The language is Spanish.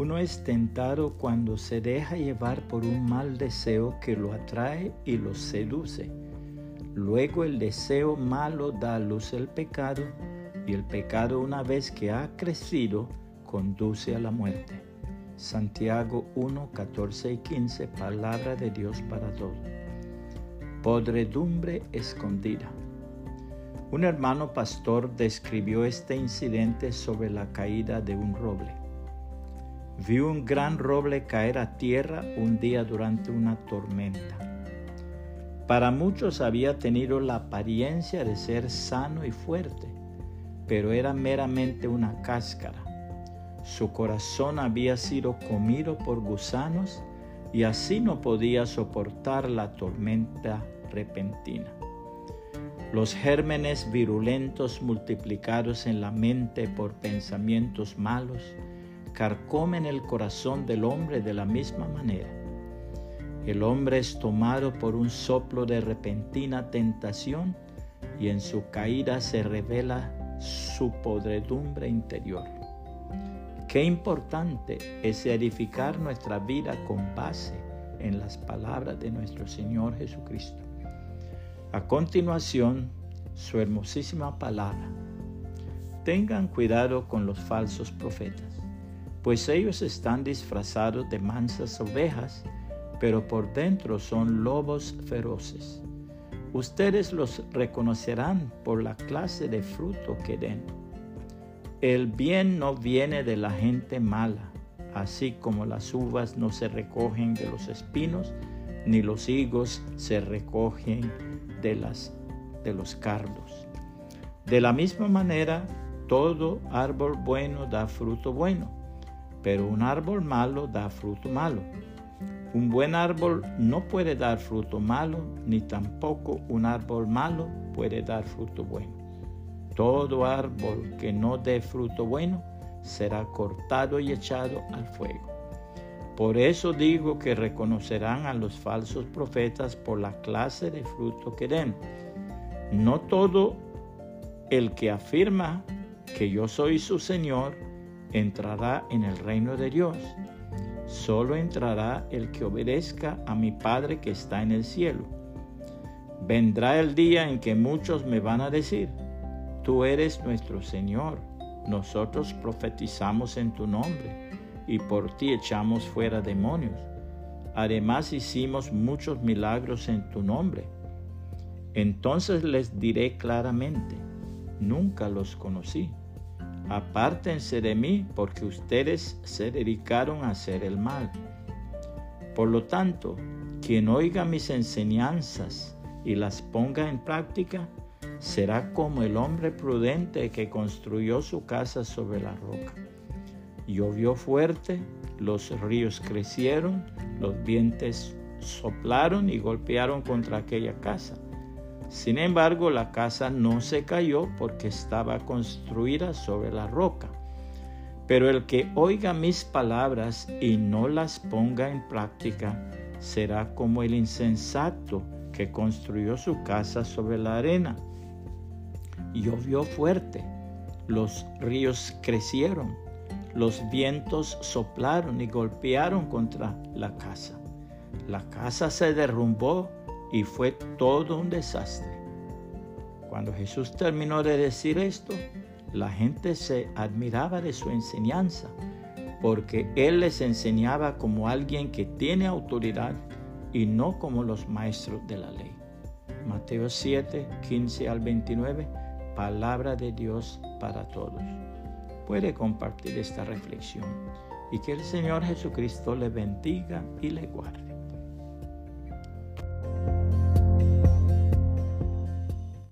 Uno es tentado cuando se deja llevar por un mal deseo que lo atrae y lo seduce. Luego el deseo malo da a luz el pecado y el pecado una vez que ha crecido conduce a la muerte. Santiago 1, 14 y 15, palabra de Dios para todos. Podredumbre escondida. Un hermano pastor describió este incidente sobre la caída de un roble. Vi un gran roble caer a tierra un día durante una tormenta. Para muchos había tenido la apariencia de ser sano y fuerte, pero era meramente una cáscara. Su corazón había sido comido por gusanos y así no podía soportar la tormenta repentina. Los gérmenes virulentos multiplicados en la mente por pensamientos malos carcomen el corazón del hombre de la misma manera. El hombre es tomado por un soplo de repentina tentación y en su caída se revela su podredumbre interior. Qué importante es edificar nuestra vida con base en las palabras de nuestro Señor Jesucristo. A continuación, su hermosísima palabra. Tengan cuidado con los falsos profetas pues ellos están disfrazados de mansas ovejas, pero por dentro son lobos feroces. Ustedes los reconocerán por la clase de fruto que den. El bien no viene de la gente mala, así como las uvas no se recogen de los espinos, ni los higos se recogen de, las, de los cardos. De la misma manera, todo árbol bueno da fruto bueno pero un árbol malo da fruto malo. Un buen árbol no puede dar fruto malo, ni tampoco un árbol malo puede dar fruto bueno. Todo árbol que no dé fruto bueno será cortado y echado al fuego. Por eso digo que reconocerán a los falsos profetas por la clase de fruto que den. No todo el que afirma que yo soy su Señor entrará en el reino de Dios. Solo entrará el que obedezca a mi Padre que está en el cielo. Vendrá el día en que muchos me van a decir, tú eres nuestro Señor, nosotros profetizamos en tu nombre y por ti echamos fuera demonios. Además hicimos muchos milagros en tu nombre. Entonces les diré claramente, nunca los conocí apártense de mí porque ustedes se dedicaron a hacer el mal. Por lo tanto, quien oiga mis enseñanzas y las ponga en práctica, será como el hombre prudente que construyó su casa sobre la roca. Llovió fuerte, los ríos crecieron, los vientos soplaron y golpearon contra aquella casa sin embargo, la casa no se cayó porque estaba construida sobre la roca. Pero el que oiga mis palabras y no las ponga en práctica será como el insensato que construyó su casa sobre la arena. Llovió fuerte, los ríos crecieron, los vientos soplaron y golpearon contra la casa. La casa se derrumbó y fue todo un desastre. Cuando Jesús terminó de decir esto, la gente se admiraba de su enseñanza, porque Él les enseñaba como alguien que tiene autoridad y no como los maestros de la ley. Mateo 7, 15 al 29, palabra de Dios para todos. Puede compartir esta reflexión y que el Señor Jesucristo le bendiga y le guarde.